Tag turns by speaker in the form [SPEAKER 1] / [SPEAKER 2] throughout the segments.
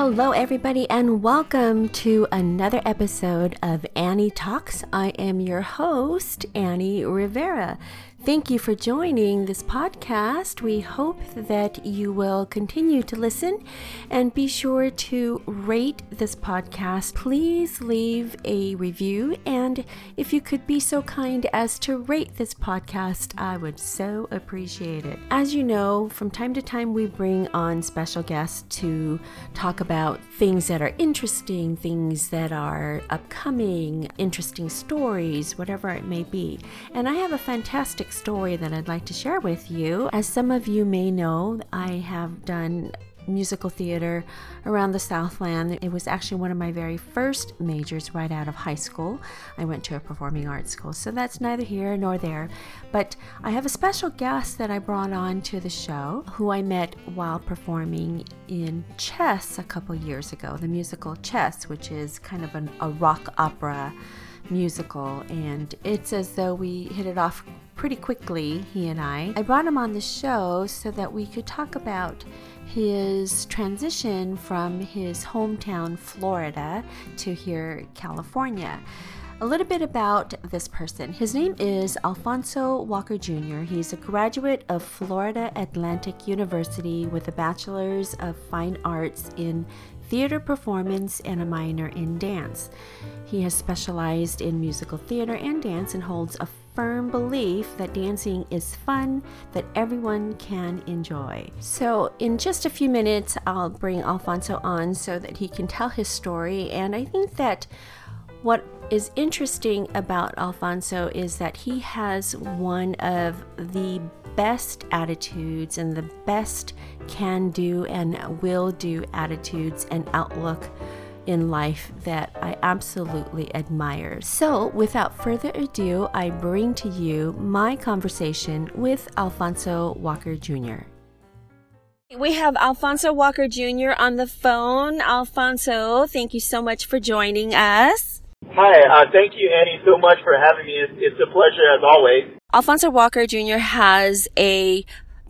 [SPEAKER 1] Hello, everybody, and welcome to another episode of Annie Talks. I am your host, Annie Rivera. Thank you for joining this podcast. We hope that you will continue to listen and be sure to rate this podcast. Please leave a review, and if you could be so kind as to rate this podcast, I would so appreciate it. As you know, from time to time, we bring on special guests to talk about things that are interesting, things that are upcoming, interesting stories, whatever it may be. And I have a fantastic story that I'd like to share with you. As some of you may know, I have done musical theater around the Southland. It was actually one of my very first majors right out of high school. I went to a performing arts school, so that's neither here nor there. But I have a special guest that I brought on to the show who I met while performing in Chess a couple years ago, the musical Chess, which is kind of an, a rock opera musical, and it's as though we hit it off pretty quickly, he and I. I brought him on the show so that we could talk about his transition from his hometown, Florida, to here, California. A little bit about this person. His name is Alphonso Walker Jr. He's a graduate of Florida Atlantic University with a Bachelor's of Fine Arts in theater performance and a minor in dance. He has specialized in musical theater and dance and holds a firm belief that dancing is fun that everyone can enjoy. So, in just a few minutes, I'll bring Alphonso on so that he can tell his story. And I think that what is interesting about Alphonso is that he has one of the best attitudes and the best can do and will do attitudes and outlook in life that I absolutely admire. So, without further ado, I bring to you my conversation with Alphonso Walker Jr. We have Alphonso Walker Jr. on the phone. Alphonso, thank you so much for joining us.
[SPEAKER 2] Hi, uh, thank you, Annie, so much for having me. It's, it's a pleasure as always.
[SPEAKER 1] Alphonso Walker Jr. has a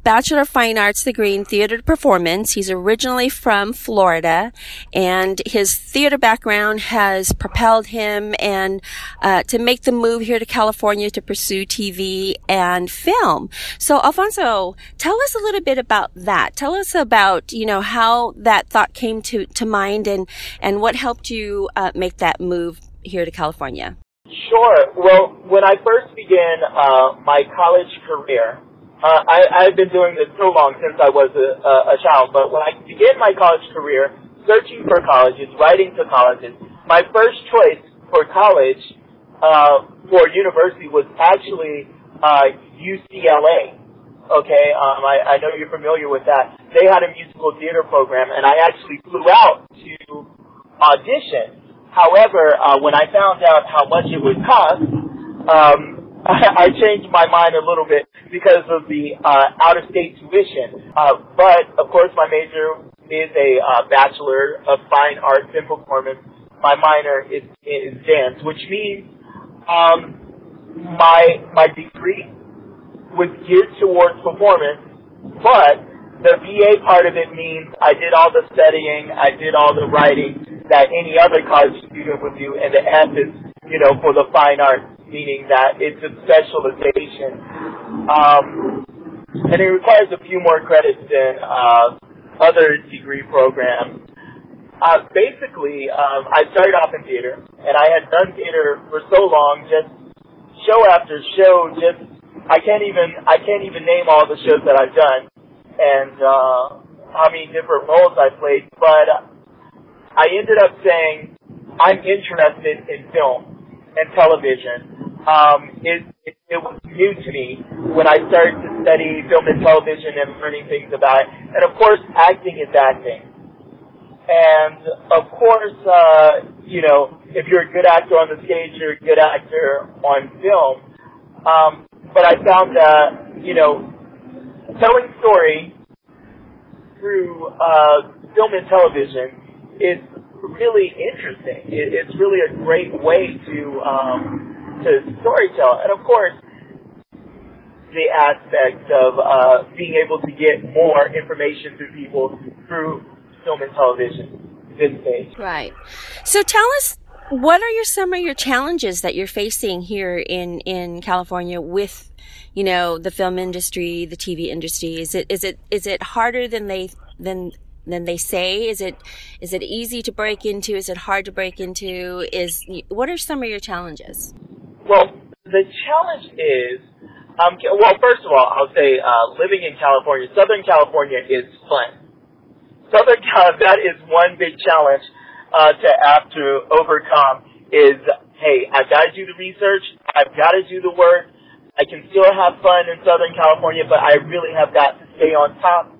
[SPEAKER 1] Bachelor of Fine Arts degree in theater performance. He's originally from Florida, and his theater background has propelled him and uh, to make the move here to California to pursue TV and film. So, Alphonso, tell us a little bit about that. Tell us about you know how that thought came to to mind and and what helped you uh, make that move here to California.
[SPEAKER 2] Sure. Well, when I first began uh, my college career, uh, I, I've been doing this so long since I was a, a, child, but when I began my college career, searching for colleges, writing to colleges, my first choice for college, uh, for university was actually, uh, UCLA. Okay, um, I, I know you're familiar with that. They had a musical theater program, and I actually flew out to audition However, uh, when I found out how much it would cost, um, I, I changed my mind a little bit because of the uh, out-of-state tuition. Uh, but of course, my major is a uh, bachelor of fine arts and performance. My minor is, is dance, which means um, my my degree was geared towards performance, but the BA part of it means I did all the studying, I did all the writing, that any other college student would do, and the F is, you know, for the fine arts, meaning that it's a specialization. Um, and it requires a few more credits than uh, other degree programs. Uh, basically, um, I started off in theater, and I had done theater for so long, just show after show, just I can't even I can't even name all the shows that I've done, and uh, how many different roles I played. But I ended up saying I'm interested in film and television. Um, it, it, it was new to me when I started to study film and television and learning things about it. And of course, acting is acting. And of course, uh, you know, if you're a good actor on the stage, you're a good actor on film. Um, but I found that, you know, telling story through uh, film and television is really interesting. It, it's really a great way to um, to storytell, and of course, the aspect of uh, being able to get more information to people through film and television. been faced.
[SPEAKER 1] Right. So tell us what are your some of your challenges that you're facing here in in California with you know the film industry, the TV industry? Is it is it is it harder than they than than they say? Is it is it easy to break into? Is it hard to break into? Is what are some of your challenges?
[SPEAKER 2] Well, the challenge is, um, well, first of all, I'll say uh, living in California, Southern California is fun. Southern California, that is one big challenge uh, to have to overcome is, hey, I've got to do the research, I've got to do the work, I can still have fun in Southern California, but I really have got to stay on top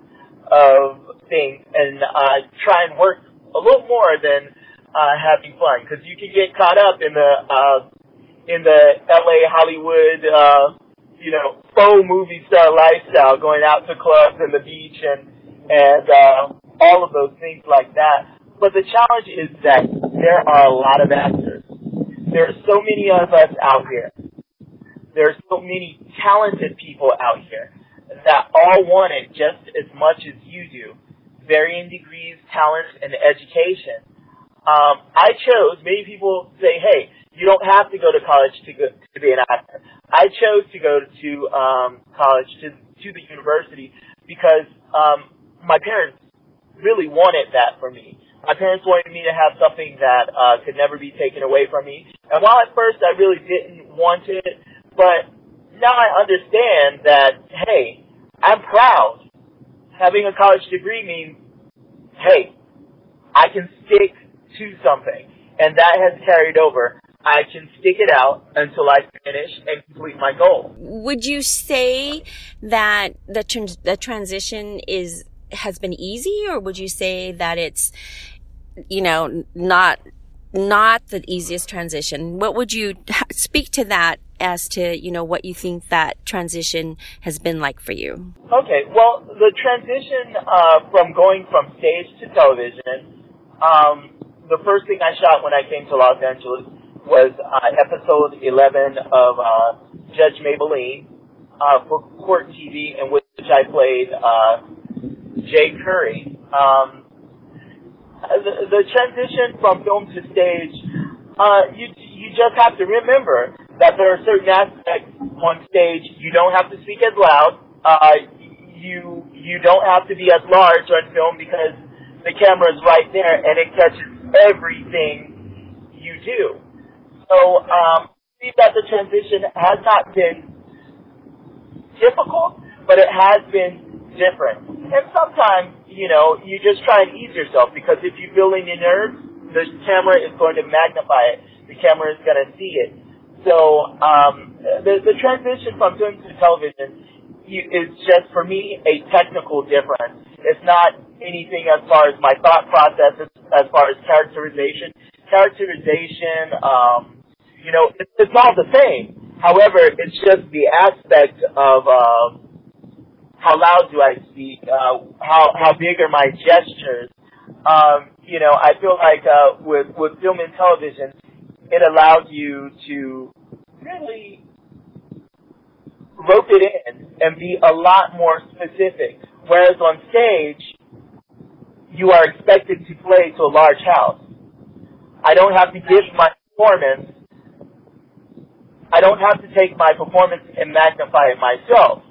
[SPEAKER 2] of and uh, try and work a little more than uh, having fun because you can get caught up in the uh, in the LA Hollywood uh, you know faux movie star lifestyle, going out to clubs and the beach and and uh, all of those things like that. But the challenge is that there are a lot of actors. There are so many of us out here. There are so many talented people out here that all want it just as much as you do. Varying degrees, talents, and education. Um, I chose, many people say, hey, you don't have to go to college to go to be an actor. I chose to go to um, college to to the university because um, my parents really wanted that for me. My parents wanted me to have something that uh, could never be taken away from me. And while at first I really didn't want it, but now I understand that, hey, I'm proud. Having a college degree means, hey, I can stick to something. And that has carried over. I can stick it out until I finish and complete my goal.
[SPEAKER 1] Would you say that the, the transition is has been easy or would you say that it's you know not not the easiest transition what would you speak to that as to you know what you think that transition has been like for you
[SPEAKER 2] okay well the transition uh, from going from stage to television um, the first thing i shot when i came to los angeles was uh, episode 11 of uh, judge maybelline uh, for court tv in which i played uh, Jay Curry. Um, the, the transition from film to stage, uh, you you just have to remember that there are certain aspects on stage you don't have to speak as loud. Uh, you you don't have to be as large on film because the camera is right there and it catches everything you do. So um, see that the transition has not been difficult, but it has been different. And sometimes, you know, you just try and ease yourself because if you feel in your nerves, the camera is going to magnify it. The camera is going to see it. So um, the, the transition from film to television is just, for me, a technical difference. It's not anything as far as my thought process, as far as characterization. Characterization, um, you know, it's, it's all the same. However, it's just the aspect of uh, how loud do I speak? Uh, how how big are my gestures? Um, you know, I feel like uh, with with film and television, it allows you to really rope it in and be a lot more specific. Whereas on stage, you are expected to play to a large house. I don't have to give my performance. I don't have to take my performance and magnify it myself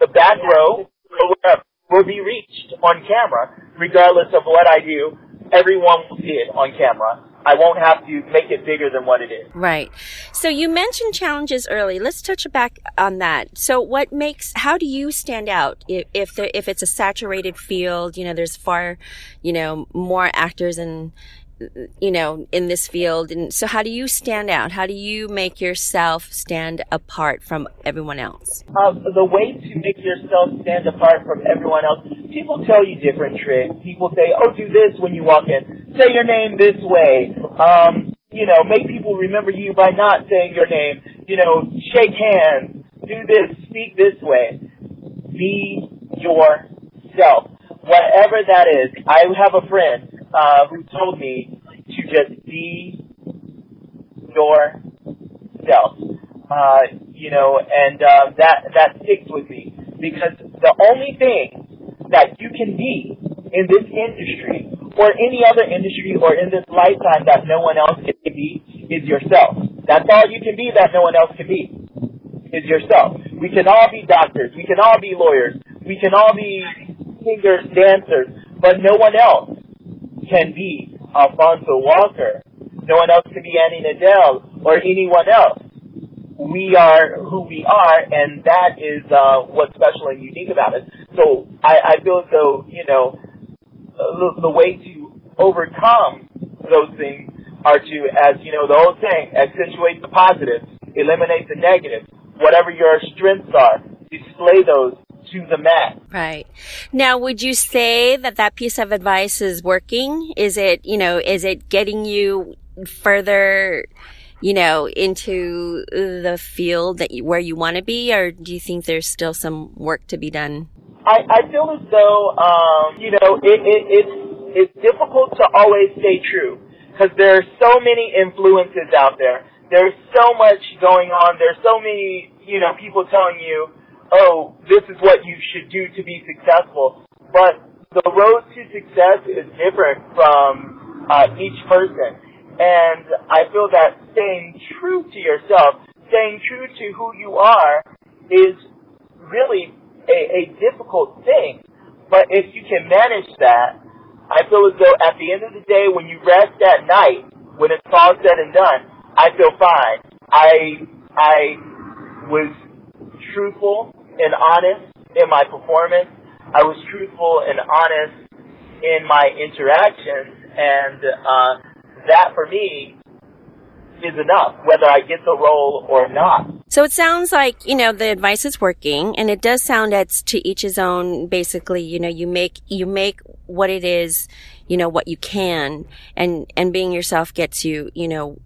[SPEAKER 2] the back row or whatever will be reached on camera, regardless of what I do. Everyone will see it on camera. I won't have to make it bigger than what it is.
[SPEAKER 1] Right. So you mentioned challenges early. Let's touch back on that. So what makes, how do you stand out if, if there, if it's a saturated field, you know, there's far, you know, more actors and, you know, in this field. And so how do you stand out? How do you make yourself stand apart from everyone else?
[SPEAKER 2] Uh, the way to make yourself stand apart from everyone else, people tell you different tricks. People say, oh, do this when you walk in. Say your name this way. Um, you know, make people remember you by not saying your name. You know, shake hands. Do this. Speak this way. Be yourself. Whatever that is. I have a friend uh, who told me to just be yourself. Uh, you know, and uh, that that sticks with me because the only thing that you can be in this industry or any other industry or in this lifetime that no one else can be is yourself. That's all you can be that no one else can be is yourself. We can all be doctors. We can all be lawyers. We can all be singers, dancers, but no one else can be Alphonso Walker. No one else can be Annie Nadell or anyone else. We are who we are, and that is uh, what's special and unique about it. So I, I feel as though you know the, the way to overcome those things are to, as you know, the old saying, accentuate the positive, eliminate the negative. Whatever your strengths are, display those to the max.
[SPEAKER 1] Right. Now, would you say that that piece of advice is working? Is it, you know, is it getting you further, you know, into the field that you, where you want to be, or do you think there's still some work to be done?
[SPEAKER 2] I, I feel as though, um, you know, it, it, it's, it's difficult to always stay true because there are so many influences out there. There's so much going on. There's so many, you know, people telling you, oh, this is what you should do to be successful. But the road to success is different from uh, each person. And I feel that staying true to yourself, staying true to who you are is really a, a difficult thing. But if you can manage that, I feel as though at the end of the day, when you rest at night, when it's all said and done, I feel fine. I I was truthful and honest in my performance. I was truthful and honest in my interactions, and uh, that for me is enough, whether I get the role or not.
[SPEAKER 1] So it sounds like, you know, the advice is working and it does sound it's to each his own. Basically, you know, you make, you make what it is, you know, what you can and, and being yourself gets you, you know,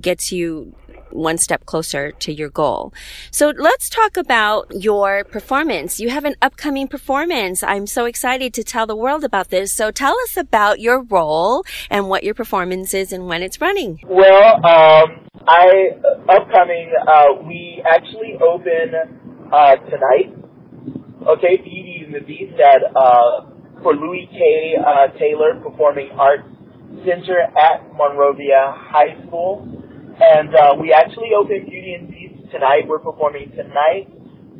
[SPEAKER 1] gets you one step closer to your goal. So let's talk about your performance. You have an upcoming performance. I'm so excited to tell the world about this. So tell us about your role and what your performance is and when it's running.
[SPEAKER 2] Well, um, I upcoming. Uh, we actually open uh, tonight. Okay, Beauty and the Beast at uh, for Louis K. Uh, Taylor Performing Arts Center at Monrovia High School. And uh, we actually open Beauty and Beast tonight. We're performing tonight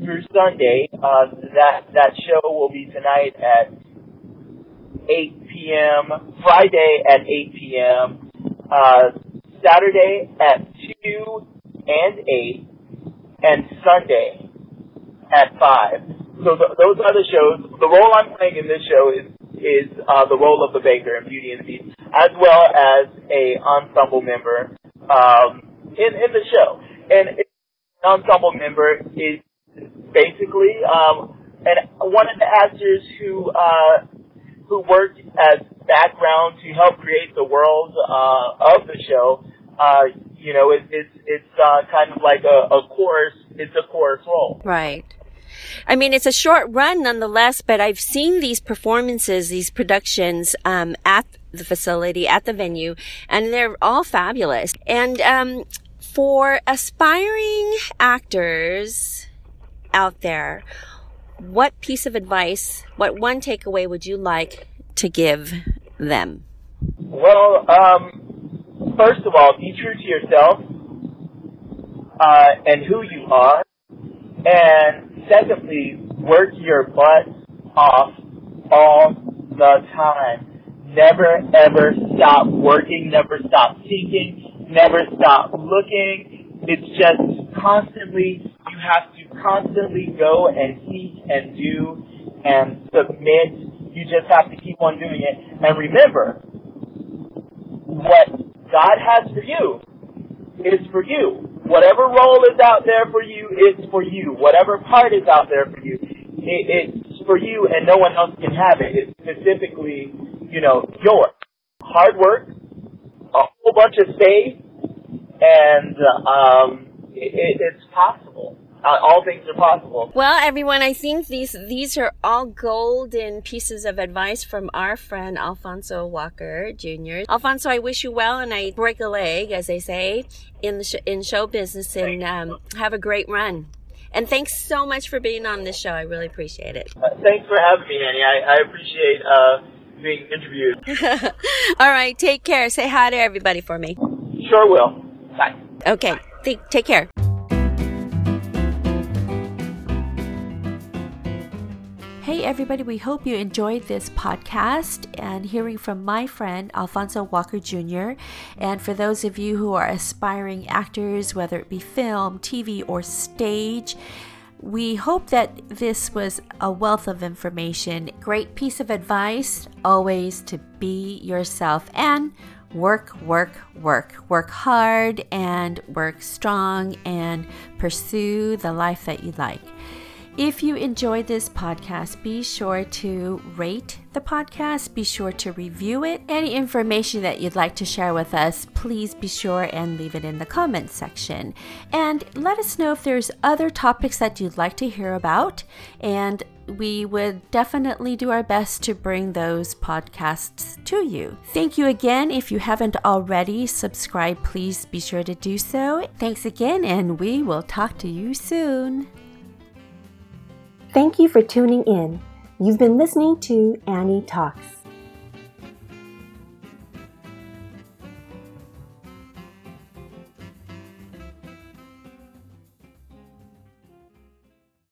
[SPEAKER 2] through Sunday. Uh, that that show will be tonight at 8 p.m. Friday at 8 p.m. Uh, Saturday at 2 and 8, and Sunday at 5. So the, those are the shows. The role I'm playing in this show is is uh, the role of the baker in Beauty and the Beast, as well as a ensemble member um, in, in the show. And an ensemble member is basically um, and one of the actors who uh, who worked as background to help create the world uh, of the show. Uh, you know, it, it's it's uh, kind of like a, a chorus. It's a chorus role.
[SPEAKER 1] Right. I mean, it's a short run nonetheless, but I've seen these performances, these productions, um, at the facility, at the venue, and they're all fabulous. And, um, for aspiring actors out there, what piece of advice, what one takeaway would you like to give them?
[SPEAKER 2] Well, um, first of all, be true to yourself uh, and who you are. And secondly, work your butt off all the time. Never ever stop working, never stop seeking, never stop looking. It's just constantly, you have to constantly go and seek and do and submit. You just have to keep on doing it. And remember, what God has for you is for you. Whatever role is out there for you is for you. Whatever part is out there for you, it, it's for you and no one else can have it. It's specifically, you know, yours. Hard work, a whole bunch of faith, and um, it, it's possible uh, all things are possible.
[SPEAKER 1] Well, everyone, I think these these are all golden pieces of advice from our friend Alphonso Walker Jr. Alphonso, I wish you well, and I break a leg, as they say, in the sh- in show business, and um, have a great run. And thanks so much for being on this show. I really appreciate it.
[SPEAKER 2] Uh, thanks for having me, Annie. I, I appreciate uh, being interviewed.
[SPEAKER 1] All right, take care. Say hi to everybody for me.
[SPEAKER 2] Sure will. Bye.
[SPEAKER 1] Okay, th- take care. Hey, everybody, we hope you enjoyed this podcast and hearing from my friend Alphonso Walker Jr. And for those of you who are aspiring actors, whether it be film, TV, or stage, we hope that this was a wealth of information. Great piece of advice always to be yourself and work, work, work. Work hard and work strong and pursue the life that you like. If you enjoyed this podcast, be sure to rate the podcast, be sure to review it. Any information that you'd like to share with us, please be sure and leave it in the comments section. And let us know if there's other topics that you'd like to hear about, and we would definitely do our best to bring those podcasts to you. Thank you again. If you haven't already subscribed, please be sure to do so. Thanks again, and we will talk to you soon. Thank you for tuning in. You've been listening to Annie Talks.